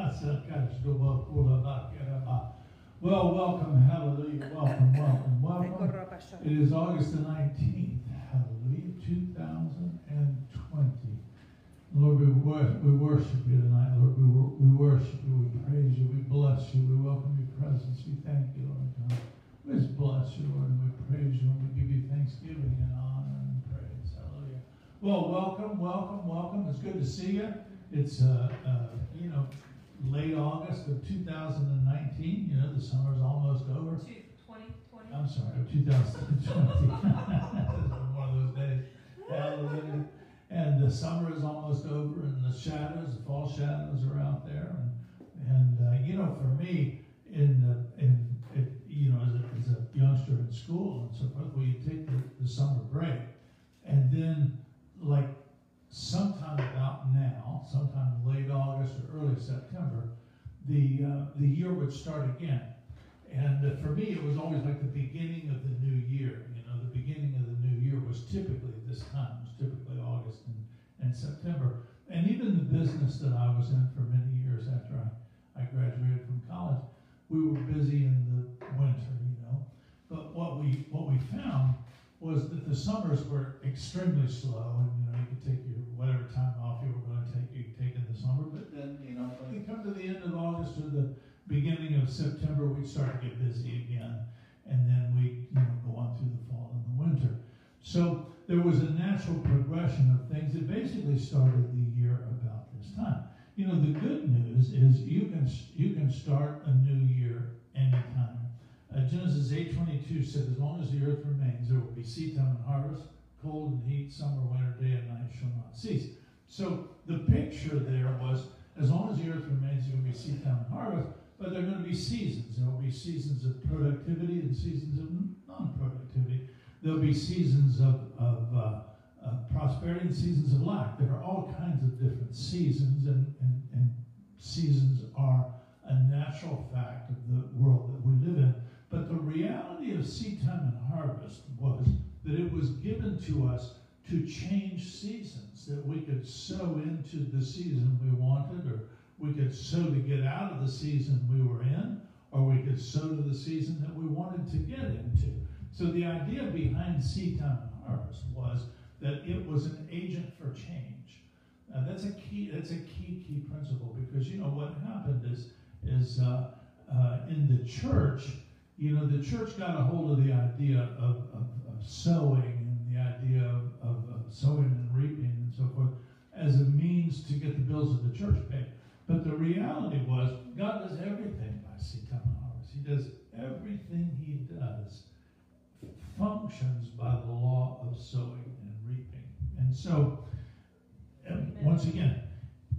Well, welcome, hallelujah, welcome, welcome, welcome. It is August the 19th, hallelujah, 2020. Lord, we, we worship you tonight, Lord. We, we worship you, we praise you, we bless you, we welcome your presence. We thank you, Lord God. We just bless you, Lord, and we praise you, and we give you thanksgiving and honor and praise. Hallelujah. Well, welcome, welcome, welcome. It's good to see you. It's, uh, uh, you know, late August of 2019. You know, the summer's almost over. 2020? I'm sorry, 2020. one of those days. Hallelujah. And the summer is almost over, and the shadows, the fall shadows are out there. And, and uh, you know, for me, in the, in it, you know, as a, as a youngster in school and so forth, where you take the, the summer break, and then like sometime about now, sometime late August or early September, the uh, the year would start again. And uh, for me, it was always like the beginning of the new year. You know, the beginning of the new year was typically this time. Was typically August and, and September. And even the business that I was in for many years after I, I graduated from college, we were busy in the winter, you know. But what we what we found was that the summers were extremely slow, and you know you could take whatever time off you were going to take, you take in the summer. But then you know when you come to the end of August or the beginning of September, we start to get busy again, and then we you know go on through the fall and the winter. So there was a natural progression of things that basically started the year about this time. You know the good news is you can you can start a new year anytime uh, Genesis 8.22 said, As long as the earth remains, there will be seed time and harvest, cold and heat, summer, winter, day and night shall not cease. So the picture there was, as long as the earth remains, there will be seed time and harvest, but there are going to be seasons. There will be seasons of productivity and seasons of non-productivity. There will be seasons of, of uh, uh, prosperity and seasons of lack. There are all kinds of different seasons, and, and, and seasons are a natural fact of the world that we live in. But the reality of seed time and harvest was that it was given to us to change seasons, that we could sow into the season we wanted, or we could sow to get out of the season we were in, or we could sow to the season that we wanted to get into. So the idea behind seed time and harvest was that it was an agent for change. Uh, that's a key. That's a key key principle because you know what happened is is uh, uh, in the church you know, the church got a hold of the idea of, of sowing and the idea of, of, of, sowing and reaping and so forth as a means to get the bills of the church paid. But the reality was, God does everything by seed time and harvest. He does everything He does functions by the law of sowing and reaping. And so, um, and once again,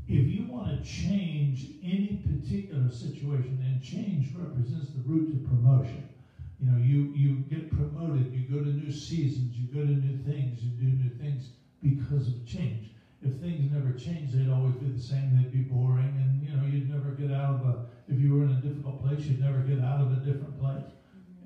if you want to change any particular situation, and change represents the route to promotion. You know, you, you get new seasons, you go to new things, you do new things because of change. If things never change, they'd always be the same, they'd be boring, and you know, you'd never get out of a, if you were in a difficult place, you'd never get out of a different place.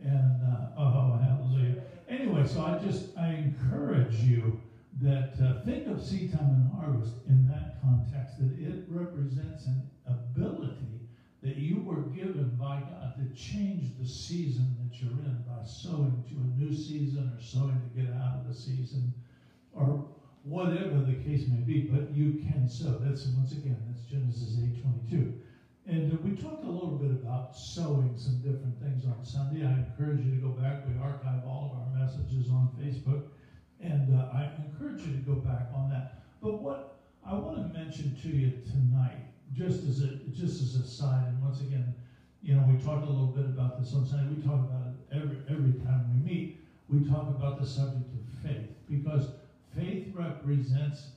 And, uh, oh, hallelujah. Anyway, so I just, I encourage you that uh, think of seed time and harvest in that context, that it represents an ability that you were given by God to change the season that you're in by sowing to a new season or sowing to get out of the season or whatever the case may be, but you can sow. That's once again, that's Genesis 8:22. And uh, we talked a little bit about sowing some different things on Sunday. I encourage you to go back. We archive all of our messages on Facebook. And uh, I encourage you to go back on that. But what I want to mention to you tonight, just as a just as a side, and once again, you know, we talked a little bit about this on Sunday. We talk about every every time we meet. We talk about the subject of faith because faith represents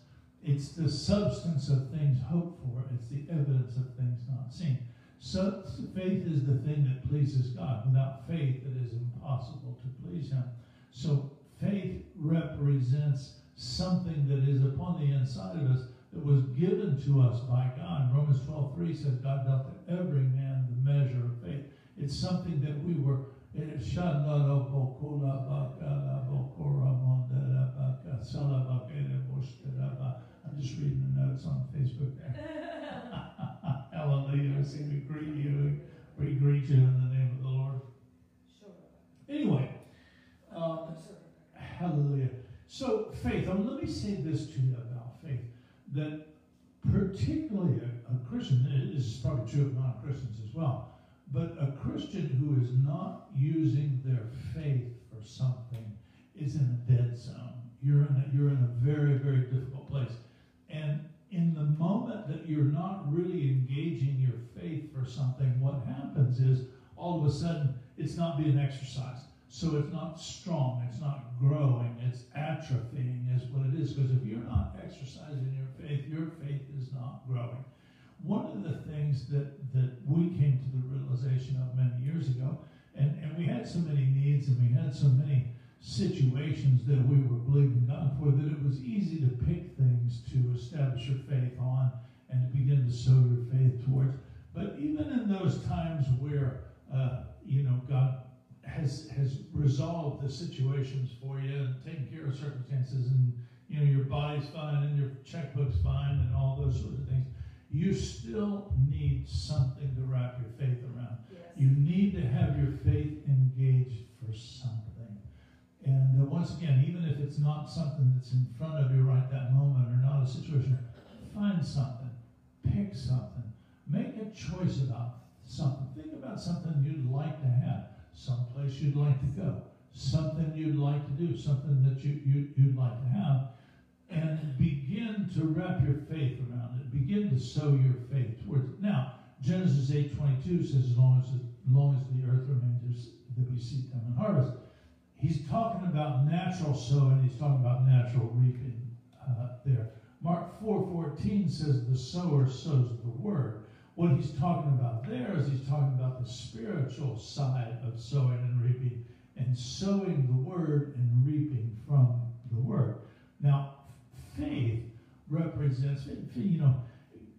it's the substance of things hoped for. It's the evidence of things not seen. So faith is the thing that pleases God. Without faith, it is impossible to please Him. So faith represents something that is upon the inside of us that was given to us by God. Romans 12, 3 says, God dealt to every man the measure of faith. It's something that we were. I'm just reading the notes on Facebook there. Hallelujah. I say we greet you. We greet you in the name of the Lord. Sure. Anyway, um, hallelujah. So faith. Um, let me say this to you about faith. That particularly a, a Christian, this is probably true of non-Christians as well, but a Christian who is not using their faith for something is in a dead zone. You're in a, you're in a very, very difficult place. And in the moment that you're not really engaging your faith for something, what happens is all of a sudden it's not being exercised. So it's not strong, it's not growing, it's atrophying, is what it is. Because if you're not exercising your faith, your faith is not growing. One of the things that, that we came to the realization of many years ago, and, and we had so many needs and we had so many situations that we were believing God for that it was easy to pick things to establish your faith on and to begin to sow your faith towards. But even in those times where, uh, you know, God has has resolved the situations for you and taken care of circumstances and you know your body's fine and your checkbook's fine and all those sorts of things you still need something to wrap your faith around. Yes. you need to have your faith engaged for something. And uh, once again even if it's not something that's in front of you right that moment or not a situation find something. Pick something. Make a choice about something. Think about something you'd like to have. Someplace you'd like to go, something you'd like to do, something that you, you, you'd like to have, and begin to wrap your faith around it. Begin to sow your faith towards it. Now, Genesis 8.22 says, as long as, as long as the earth remains, there'll be seed time and harvest. He's talking about natural sowing. He's talking about natural reaping uh, there. Mark 4.14 says the sower sows the word. What he's talking about there is he's talking about the spiritual side of sowing and reaping, and sowing the word and reaping from the word. Now, faith represents, you know,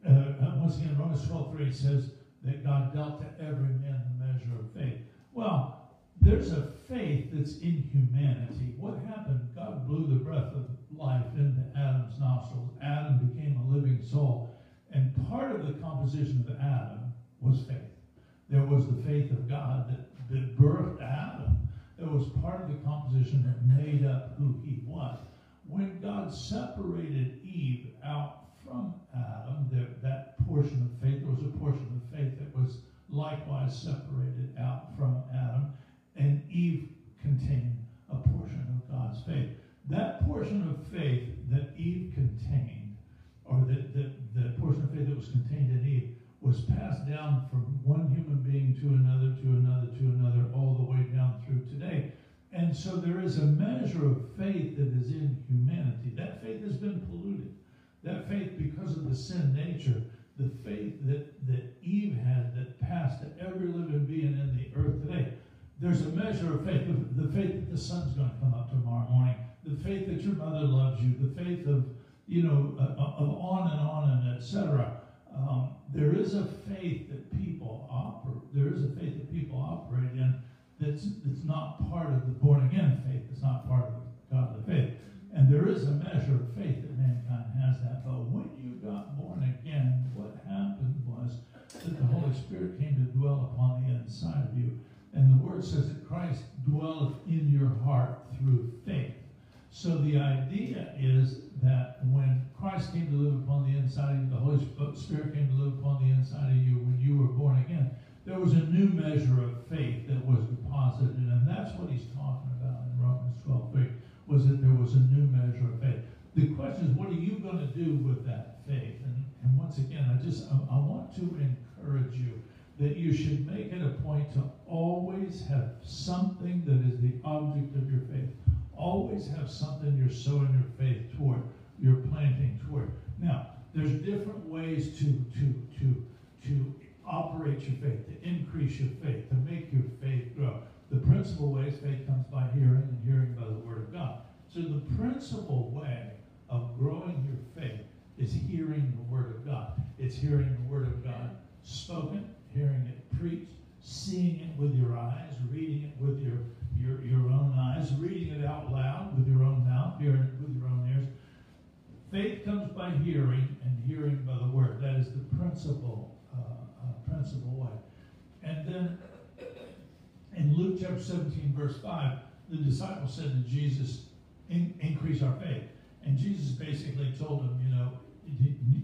uh, uh once again, Romans 12 3 says that God dealt to every man the measure of faith. Well, there's a faith that's in humanity. What happened? God blew the breath of life into Adam's nostrils. Adam became a living soul. And part of the composition of Adam was faith. There was the faith of God that, that birthed Adam. That was part of the composition that made up who he was. When God separated Eve out from Adam, that portion of faith, there was a portion of faith that was likewise separated out from Adam, and Eve contained a portion of God's faith. That portion of faith that Eve contained, or that, that the portion of faith that was contained in Eve was passed down from And so there is a measure of faith that is in humanity. That faith has been polluted. That faith, because of the sin nature, the faith that, that Eve had that passed to every living being in the earth today. There's a measure of faith, the faith that the sun's going to come up tomorrow morning, the faith that your mother loves you, the faith of you know, uh, uh, of on and on and etc. Um, there is a faith that people operate. There is a faith that people operate in that's that's not part of the born again faith. It's not part of the godly faith. And there is a measure of faith that mankind has that. But when you got born again, what happened was that the Holy Spirit came to dwell upon the inside of you. And the word says that Christ dwelleth in your heart through faith. So the idea is that when Christ came to live upon the inside of you, the Holy uh, Spirit came to live upon the inside of you when you were born again, there was a new measure of faith that was deposited. And that's what he's talking about in Romans 12 3, was that there was a new measure of faith. The question is, what are you going to do with that faith? And, and once again, I just I, I want to encourage you that you should make it a point to always have something that is the object of your faith always have something you're sowing your faith toward, you're planting toward. Now, there's different ways to to to to operate your faith, to increase your faith, to make your faith grow. The principal way is faith comes by hearing, and hearing by the word of God. So the principal way of growing your faith is hearing the word of God. It's hearing the word of God spoken, hearing it preached, seeing it with your eyes, reading it with your your, your own eyes, reading it out loud with your own mouth, hearing it with your own ears. Faith comes by hearing, and hearing by the word. That is the principal, uh, uh, chapter 17, verse 5, the disciples said to Jesus, in, increase our faith. And Jesus basically told them, you know,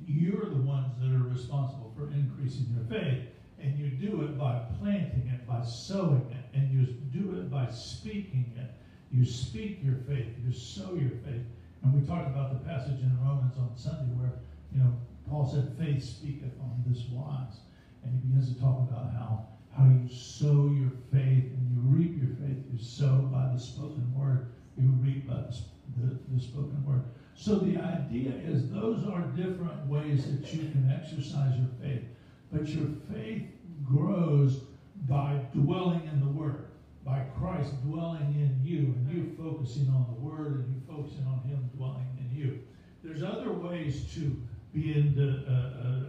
you're the ones that are responsible for increasing your faith. And you do it by planting it, by sowing it, and you do it by speaking it. You speak your faith, you sow your faith. And we talked about the passage in Romans on Sunday where, you know, Paul said, faith speaketh on this wise. And he begins to talk about how, how you sow your faith and you reap your faith. You sow by the spoken word, you reap by the, the, the spoken word. So the idea is those are different ways that you can exercise your faith. But your faith grows by dwelling in the Word, by Christ dwelling in you, and you focusing on the Word and you focusing on Him dwelling in you. There's other ways to begin to uh, uh,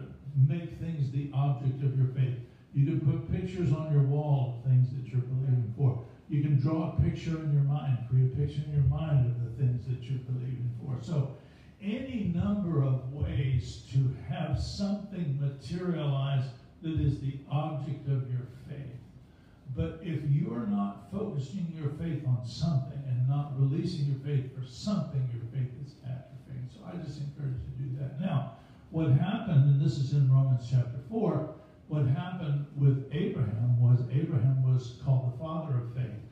make things the object of your faith. You can put pictures on your wall of things that you're believing for. You can draw a picture in your mind, create a picture in your mind of the things that you're believing for. So, any number of ways to have something materialize that is the object of your faith. But if you're not focusing your faith on something and not releasing your faith for something, your faith is atrophying. So I just encourage you to do that. Now, what happened, and this is in Romans chapter 4, what happened with Abraham was Abraham was called the father of faith.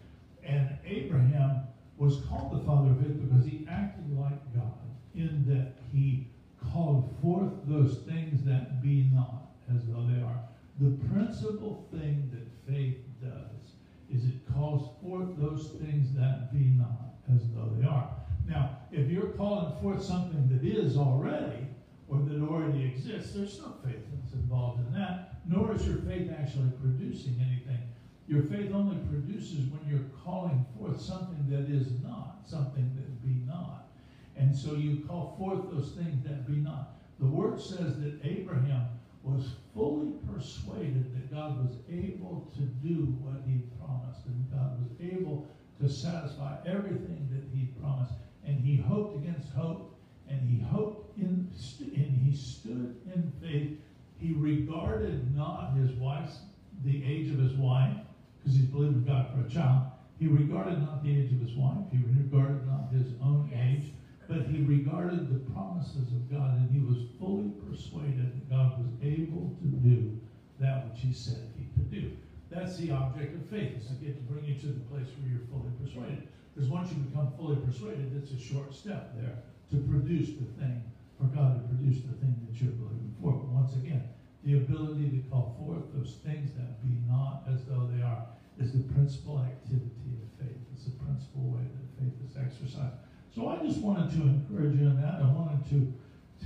And Abraham was called the father of faith because he acted like God in that he called forth those things that be not as though they are. The principal thing that faith does is it calls forth those things that be not as though they are. Now, if you're calling forth something that is already, or that already exists, there's no faith that's involved in that, nor is your faith actually producing anything. Your faith only produces when you're calling forth something that is not, something that be not. And so you call forth those things that be not. The word says that Abraham was fully persuaded that God was able to do what he promised, and God was able to satisfy everything that he promised. And he hoped against hope, and he hoped in, and he stood in faith. He regarded not his wife's, the age of his wife, because he's believing God for a child. He regarded not the age of his wife. He regarded not his own age, but he regarded the promises of God, and he was fully persuaded that God was able to do that which he said he could do. That's the object of faith, is to get to bring you to the place where you're fully persuaded. Because once you become fully persuaded, it's a short step there to produce the thing, for God to produce the thing that you're believing for. But once again, the ability to call forth those things that be not as though they are is the principal activity of faith. It's the principal way that faith is exercised. So I just wanted to encourage you in that. I wanted to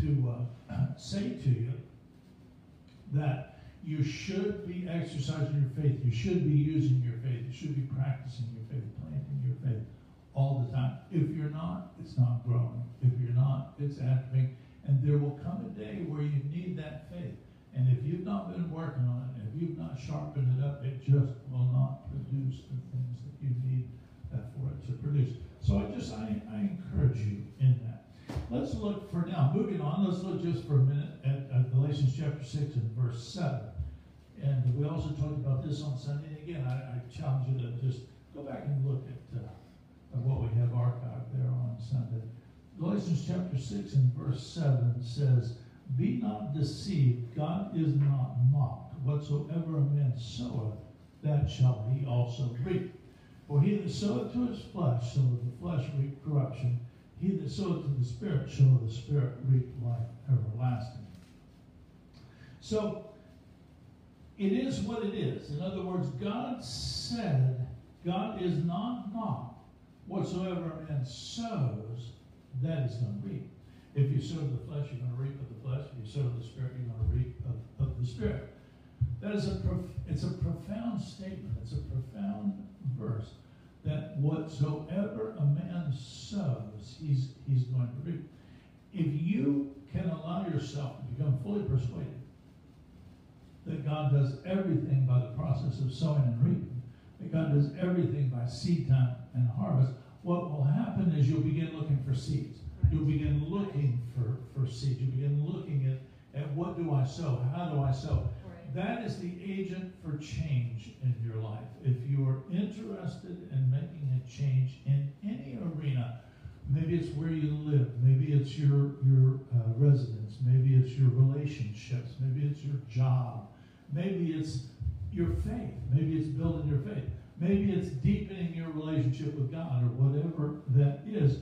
to uh, say to you that you should be exercising your faith. You should be using your faith. You should be practicing your faith, planting your faith all the time. If you're not, it's not growing. If you're not, it's atrophying. And there will come a day where you need that faith. And if you've not been working on it, if you've not sharpened it up, it just will not produce the things that you need for it to produce. So I just, I, I encourage you in that. Let's look for now, moving on, let's look just for a minute at, at Galatians chapter 6 and verse 7. And we also talked about this on Sunday. And again, I, I challenge you to just go back and look at, uh, at what we have archived there on Sunday. Galatians chapter 6 and verse 7 says, Be not deceived, God is not mocked. Whatsoever a man soweth, that shall he also reap. For he that soweth to his flesh shall of the flesh reap corruption. He that soweth to the Spirit shall of the Spirit reap life everlasting. So, it is what it is. In other words, God said, God is not mocked. Whatsoever a man sows, that is going to reap. If you sow the flesh, you're going to reap of the flesh. If you sow the Spirit, you're going to reap of, of the Spirit. That is a prof- it's a profound statement. It's a profound verse that whatsoever a man sows, he's, he's going to reap. If you can allow yourself to become fully persuaded that God does everything by the process of sowing and reaping, that God does everything by seed time and harvest, what will happen is you'll begin looking for seeds. You'll begin looking for, for seeds. You begin looking at, at what do I sow? How do I sow? that is the agent for change in your life. If you are interested in making a change in any arena, maybe it's where you live, maybe it's your your uh, residence, maybe it's your relationships, maybe it's your job, maybe it's your faith, maybe it's building your faith, maybe it's deepening your relationship with God, or whatever that is.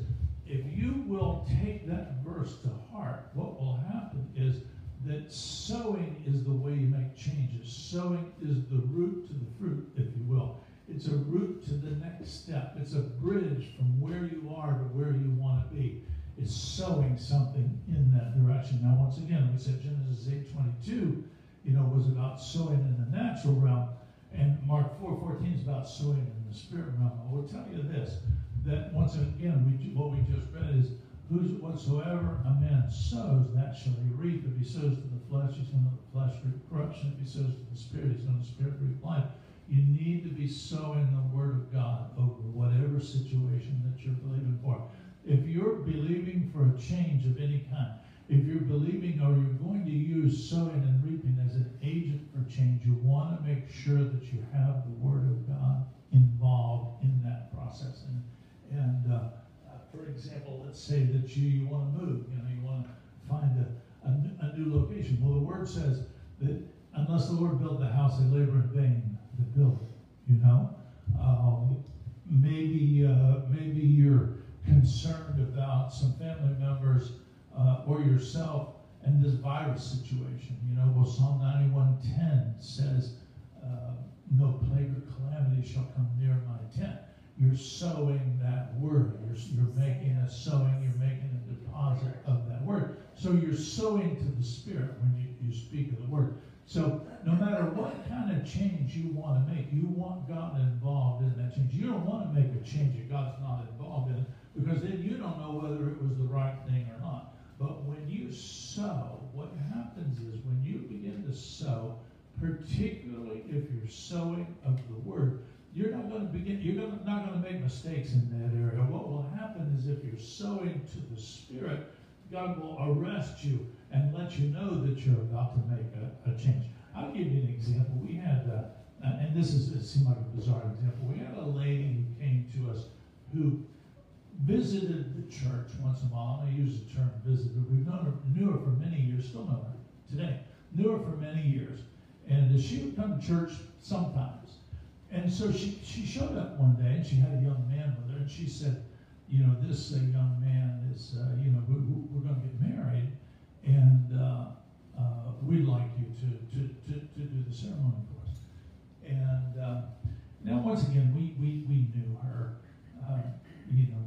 If you will take that verse to heart, what will happen is that sowing is the way you make changes. Sowing is the root to the fruit, if you will. It's a route to the next step. It's a bridge from where you are to where you want to be. It's sowing something in that direction. Now, once again, we said Genesis 8:22, you know, was about sowing in the natural realm, and Mark 4:14 is about sowing in the spirit realm. I will tell you this: that once again, we what we just read is Who's whatsoever a man sows, that shall he reap. If he sows to the flesh, he's going to the flesh reap corruption. If he sows to the spirit, he's going to the spirit reap life. You need to be sowing the word of God over whatever situation that you're believing for. If you're believing for a change of any kind, if you're believing or you're going to use sowing and reaping as an agent for change, you want to make sure that you have the word of God involved in that process. And, and uh, for example, let's say that you, you want to move, you know, you want to find a, a, a, new location. Well, the word says that unless the Lord build the house, they labor in vain to build it, you know. Um, maybe, uh, maybe you're concerned about some family members uh, or yourself and this virus situation. You know, well, Psalm 91.10 says, uh, no plague or calamity shall come near my tent you're sowing that word. You're, you're making a sowing, you're making a deposit of that word. So you're sowing to the Spirit when you, you speak of the word. So no matter what kind of change you want to make, you want God involved in that change. You don't want to make a change that God's not involved in because then you don't know whether it was the right thing or. But when you sow, what happens is when you begin to sow, particularly if you're sowing of the word, you're not going to begin, you're gonna, not going to make mistakes in that area. What will happen is if you're sowing to the Spirit, God will arrest you and let you know that you're about to make a, a change. I'll give you an example. We had, uh, and this is, it seemed like a bizarre example. We had a lady who came to us who visited the church once in a while. I use the term visited. We've known her, knew her for many years, still know her today. Knew her for many years. And she would come to church sometimes. And so she, she showed up one day and she had a young man with her and she said, you know, this uh, young man is, uh, you know, we, we're going to get married and uh, uh, we'd like you to, to, to, to, do the ceremony for us. And uh, now, once again, we, we, we knew her, uh, you know,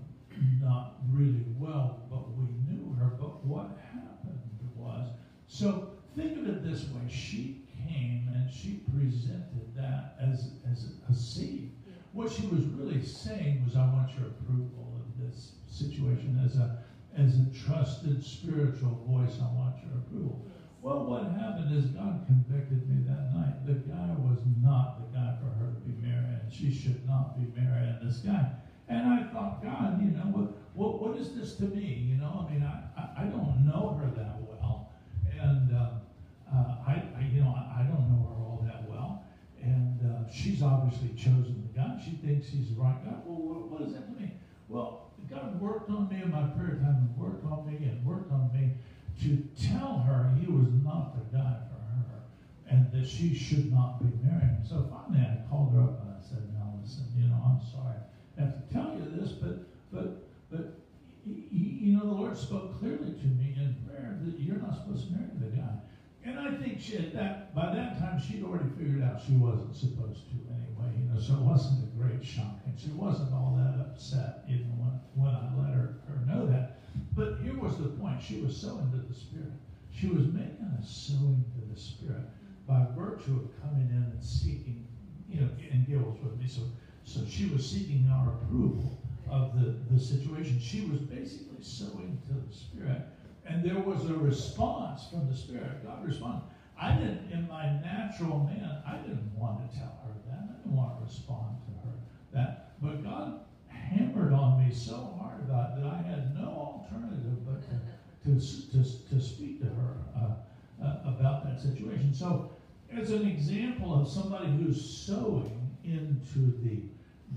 not really well, but we knew her. But what happened was, so think of it this way. She came and she presented that as, as a seed. What she was really saying was, I want your approval of this situation as a as a trusted spiritual voice. I want your approval. Well, what happened is God convicted me that night. The guy was not the guy for her to be marrying. She should not be marrying this guy. And I thought, God, you know, what, what, what is this to me? You know, I mean, I, I, don't know her that well. And uh, uh, I, I, you know, I, I, don't know her all that well. And uh, she's obviously chosen the guy. She thinks he's the right guy. Well, what, what does that mean? Well, God worked on me in my prayer time and worked on me and worked on me to tell her he was not the guy for her and that she should not be marrying. him. So finally I called her up and I said, now listen, you know, I'm sorry. Have to tell you this, but, but, but, you know, the Lord spoke clearly to me in prayer that you're not supposed to marry the guy. And I think she had that by that time she'd already figured out she wasn't supposed to anyway, you know, so it wasn't a great shock. And she wasn't all that upset, know, when, when I let her, her know that. But here was the point. She was sowing to the Spirit. She was making a sowing to the Spirit by virtue of coming in and seeking, you know, and was with me, so so she was seeking our approval of the, the situation. She was basically sowing to the Spirit and there was a response from the Spirit. God responded. I didn't, in my natural man, I didn't want to tell her that. I didn't want to respond to her that. But God hammered on me so hard about it that I had no alternative but to, to, to, to speak to her uh, uh, about that situation. So, as an example of somebody who's sowing into the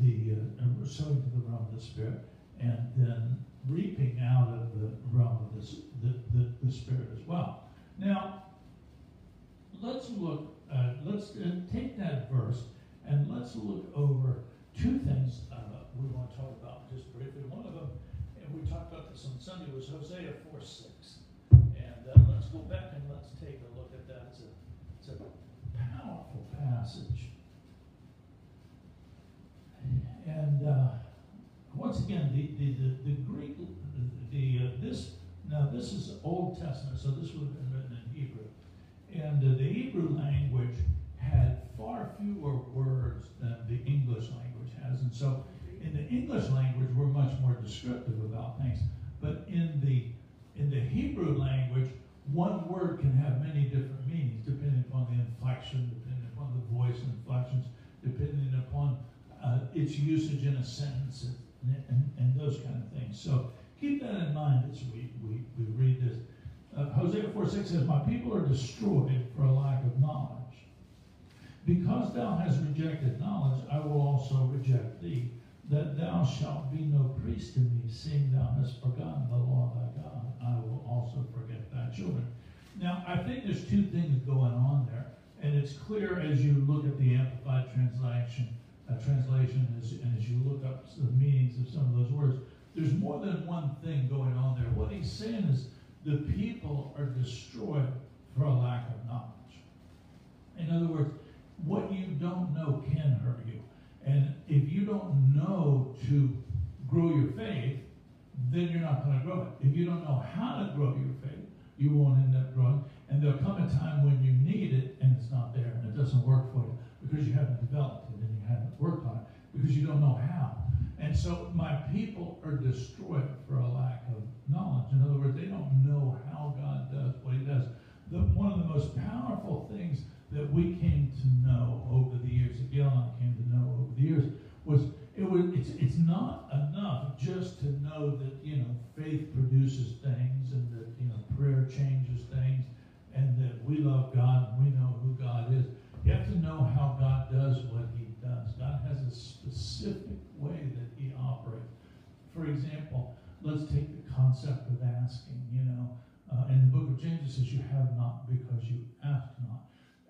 the uh, sowing to the realm of the spirit, and then reaping out of the realm of the, the, the spirit as well. Now, let's look. Uh, let's uh, take that verse and let's look over two things uh, we want to talk about just briefly. One of them, and we talked about this on Sunday, was Hosea 4 6. And uh, let's go back and let's take a look at that. It's a, it's a powerful passage. And uh, once again, the, the, the, the Greek, the, uh, this, now this is Old Testament, so this would have been written in Hebrew. And uh, the Hebrew language had far fewer words than the English language has. And so in the English language, we're much more descriptive about things. But in the, in the Hebrew language, one word can have many different meanings depending upon the inflection, depending upon the voice inflections, depending upon uh, its usage in a sentence and, and, and, those kind of things. So keep that in mind as we, we, we read this. Uh, Hosea 4 6 says, My people are destroyed for a lack of knowledge. Because thou hast rejected knowledge, I will also reject thee, that thou shalt be no priest to me, seeing thou hast forgotten the law of thy God. I will also forget thy children. Now, I think there's two things going on there, and it's clear as you look at the Amplified translation, uh, translation, as, and as you look up the meanings of some of those words. There's more than one thing going on there. What he's saying is the people are destroyed for a lack of knowledge. In other words, what you don't know can hurt you. And if you don't know to grow your faith, then you're not going to grow it. If you don't know how to grow your faith, you won't end up growing. And there'll come a time when you need it and it's not there and it doesn't work for you because you haven't developed haven't worked on it because you don't know how. And so my people are destroyed for a lack of knowledge. In other words, they don't know how God does what he does. The, one of the most powerful things that we came to know over the years, that Gail and I came to know over the years, was it was it's it's not enough just to know that you know faith produces things and that you know prayer changes things and that we love God and we know who God is. You have to know how God does what He does. God has a specific way that He operates. For example, let's take the concept of asking. You know, uh, in says, "You have not because you ask not."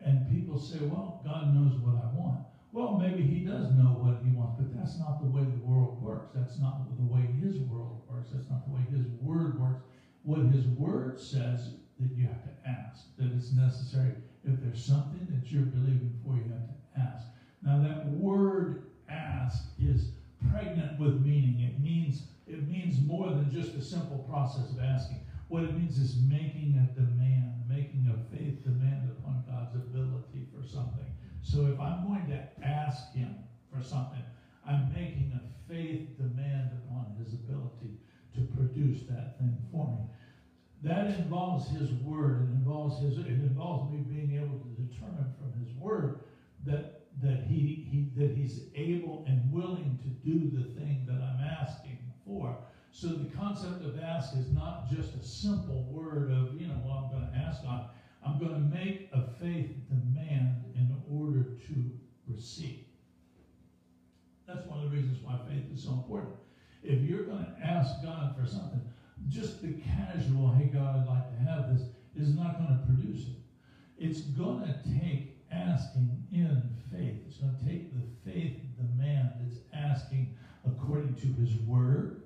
And people say, well, God knows what I want. Well, maybe he does know what he wants, but that's not the way the world works. That's not the way his world works. That's not the way his word works. What his word says that you have to ask, that it's necessary. If there's something that you're believing for, you have to ask. Now that word ask is pregnant with meaning. It means it means more than just a simple process of asking. What it means is making a demand, making a faith demand upon God's ability for something. So if I'm going to ask Him for something, I'm making a faith demand upon His ability to produce that thing for me. That involves His Word. It involves His. It involves me being able to determine from His Word that that He, he that He's able and willing to do the thing that I'm asking. So the concept of ask is not just a simple word of, you know, well, I'm going to ask God. I'm going to make a faith demand in order to receive. That's one of the reasons why faith is so important. If you're going to ask God for something, just the casual, hey, God, I'd like to have this, is not going to produce it. It's going to take asking in faith. It's going to take the faith demand. It's asking according to His Word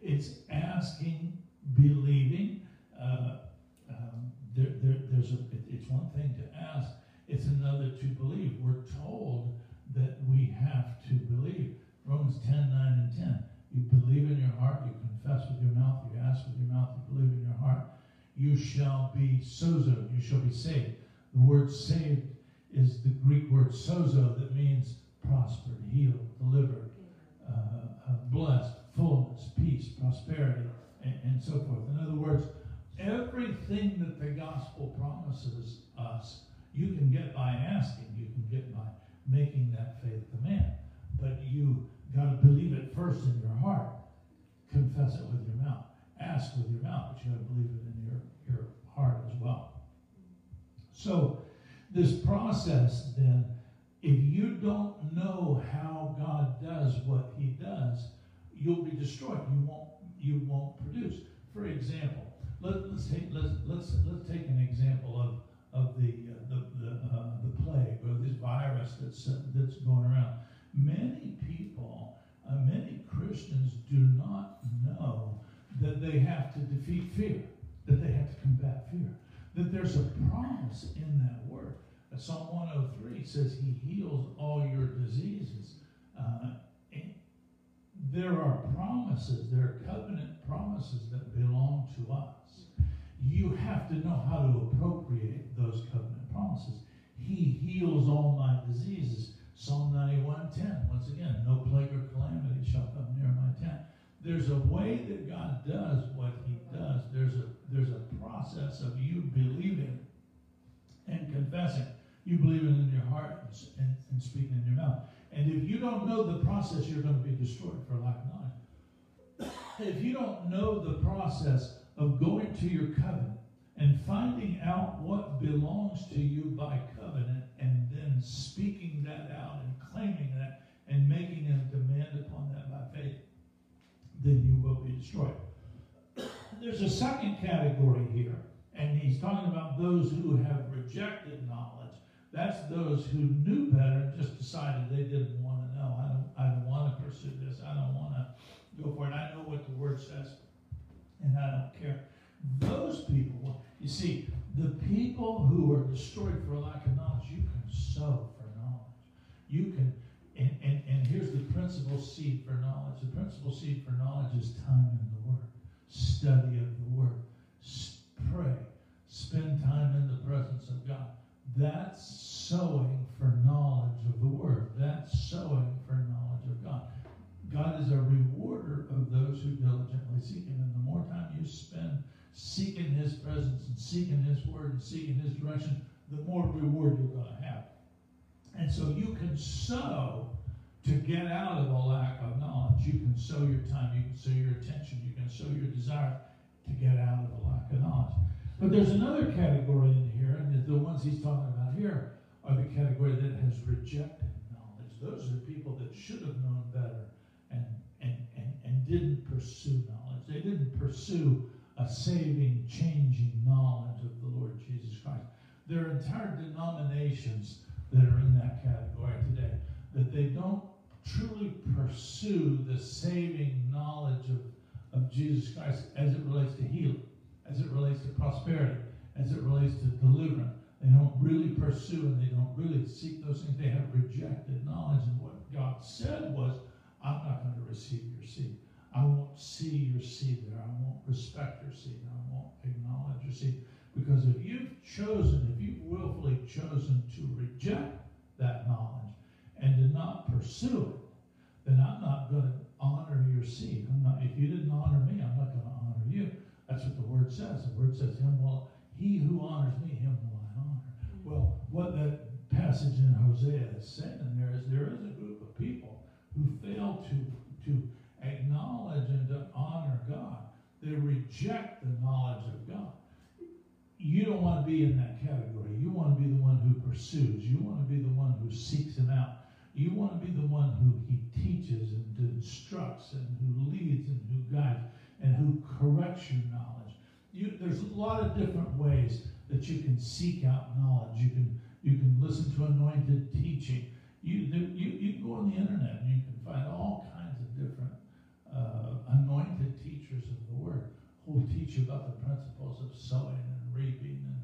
it's asking, believing. Uh, um, there, there, there's a, it, it's one thing to ask, it's another to believe. We're told that we have to believe. Romans 10, 9, and 10. You believe in your heart, you confess with your mouth, you ask with your mouth, you believe in your heart. You shall be sozo, you shall be saved. The word saved is the Greek word sozo that means prospered, healed, delivered, uh, uh, blessed, fullness, peace, prosperity, and, so forth. In other words, everything that the gospel promises us, you can get by asking, you can get by making that faith demand. But you got to believe it first in your heart, confess it with your mouth, ask with your mouth, but you got to believe it in your, your heart as well. So, this process, then, if you don't know how God does what He does, you'll be destroyed. You won't. You won't produce. For example, let, us take let's let's let's take an example of of the uh, the the, uh, the plague or this virus that's uh, that's going around. Many people, uh, many Christians, do not know that they have to defeat fear, that they have to combat fear, that there's a promise in that word. Psalm 103 says he heals all your diseases. Uh, there are promises, there are covenant promises that belong to us. You have to know how to appropriate those covenant promises. He heals all my diseases. Psalm 91:10. Once again, no plague or calamity shall come near my tent. There's a way that God does what He does. There's a there's a process of you believing and confessing. You believe it in your heart and, and speaking in your mouth. And if you don't know the process, you're going to be destroyed for lack of knowledge. if you don't know the process of going to your covenant and finding out what belongs to you by covenant and then speaking that out and claiming that and making a demand upon that by faith, then you will be destroyed. There's a second category here, and he's talking about those who have rejected knowledge. That's those who knew better just decided they didn't want to know. I don't, I don't want to pursue this. I don't want to go for it. I know what the word says, and I don't care. Those people, you see, the people who are destroyed for lack of knowledge, you can sow for knowledge. You can, and, and, and here's the principal seed for knowledge. The principal seed for knowledge is time in the Word, study of the Word, pray, spend time in the presence of God. That's sowing for knowledge of the Word. That's sowing for knowledge of God. God is a rewarder of those who diligently seek Him. And the more time you spend seeking His presence and seeking His Word and seeking His direction, the more reward you're going to have. And so you can sow to get out of a lack of knowledge. You can sow your time, you can sow your attention, you can sow your desire to get out of a lack of knowledge. But there's another category in here, and the ones he's talking about here are the category that has rejected knowledge. Those are people that should have known better and, and, and, and didn't pursue knowledge. They didn't pursue a saving, changing knowledge of the Lord Jesus Christ. There are entire denominations that are in that category today that they don't truly pursue the saving knowledge of, of Jesus Christ as it relates to healing as it relates to prosperity, as it relates to deliverance. They don't really pursue and they don't really seek those things. They have rejected knowledge. And what God said was, I'm not going to receive your seed. I won't see your seed there. I won't respect your seed. I won't acknowledge your seed. Because if you've chosen, if you've willfully chosen to reject that knowledge and to not pursue it, then I'm not going to honor your seed. I'm not, if you didn't honor me, I'm word says. The word says, "Him will he who honors me, him will I honor." Mm. Well, what that passage in Hosea is saying there is there is a group of people who fail to to acknowledge and to honor God. They reject the knowledge of God. You don't want to be in that category. You want to be the one who pursues. You want to be the one who seeks him out. You want to be the one who he teaches and instructs and who leads and who guides and who corrects your knowledge. You, there's a lot of different ways that you can seek out knowledge. You can you can listen to anointed teaching. You you you can go on the internet and you can find all kinds of different uh, anointed teachers of the word who teach you about the principles of sowing and reaping and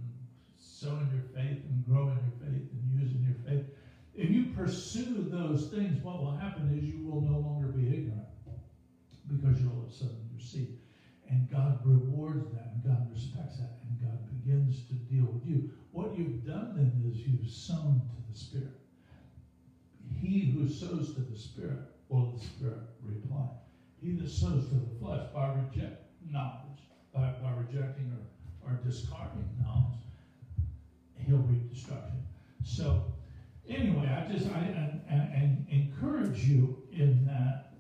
sowing your faith and growing your faith and using your faith. If you pursue those things, what will happen is you will no longer be ignorant because you'll have sown seed. And God rewards that, and God respects that, and God begins to deal with you. What you've done then is you've sown to the Spirit. He who sows to the Spirit will the Spirit reply. He that sows to the flesh by reject knowledge, by, by rejecting or, or discarding knowledge, he'll reap destruction. So, anyway, I just I, I, I encourage you in that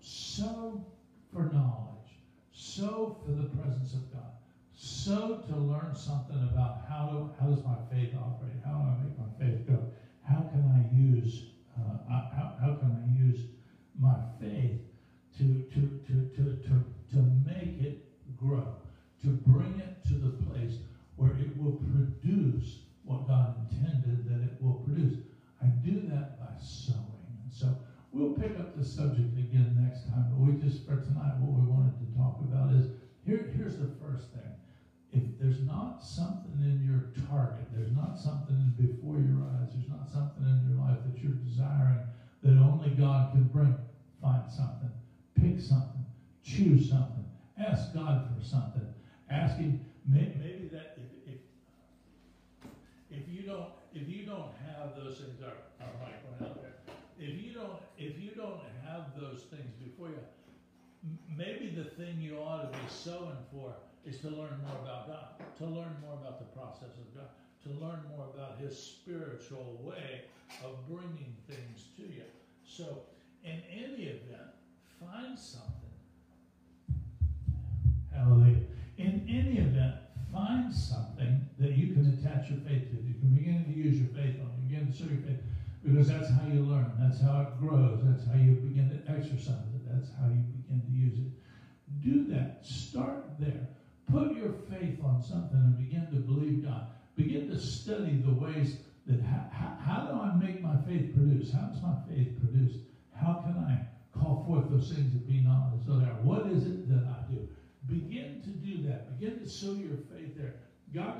sow for knowledge, sow for the presence of God, so to learn something about how do how does my faith operate? How do I make my faith go? How can I use uh, how, how can I use my faith to to, to, to, to to make it grow, to bring it to the place where it will produce what God intended that it will produce. I do that by sowing. And so we'll pick up the subject again next time, but we just for tonight what we wanted to talk about is here, here's the first thing if there's something in your target, there's not something before your eyes, there's not something in your life that you're desiring that only God can bring, find something, pick something, choose something, ask God for something, ask Him. Maybe that if if, if you don't if you don't have those things, are our mic out there. If you don't if you don't have those things before you, maybe the thing you ought to be sowing for is to learn more about God, to learn more about the process of God, to learn more about His spiritual way of bringing things to you. So, in any event, find something. Hallelujah. In any event, find something that you can attach your faith to. You can begin to use your faith on. You begin to show your faith because that's how you learn. That's how it grows. That's how you begin to exercise it. That's how you begin to use it. Do that. Start there. Put your faith on something and begin to believe God. Begin to study the ways that how, how, do I make my faith produce? How does my faith produce? How can I call forth those things that be not as though they are? What is it that I do? Begin to do that. Begin to sow your faith there.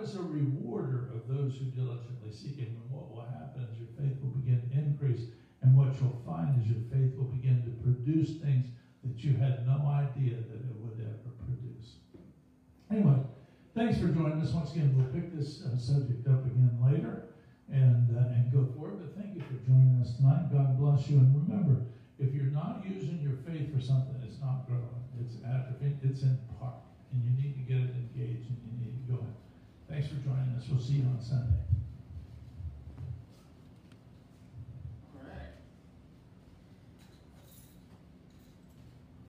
Is a rewarder of those who diligently seek Him. And what will happen is your faith will begin to increase. And what you'll find is your faith will begin to produce things that you had no idea that it would ever produce. Anyway, thanks for joining us. Once again, we'll pick this uh, subject up again later and, uh, and go forward. But thank you for joining us tonight. God bless you. And remember, if you're not using your faith for something, it's not growing. It's atrophying. It's in part. And you need to get it engaged and you need to go in. Thanks for joining us. We'll see you on Sunday.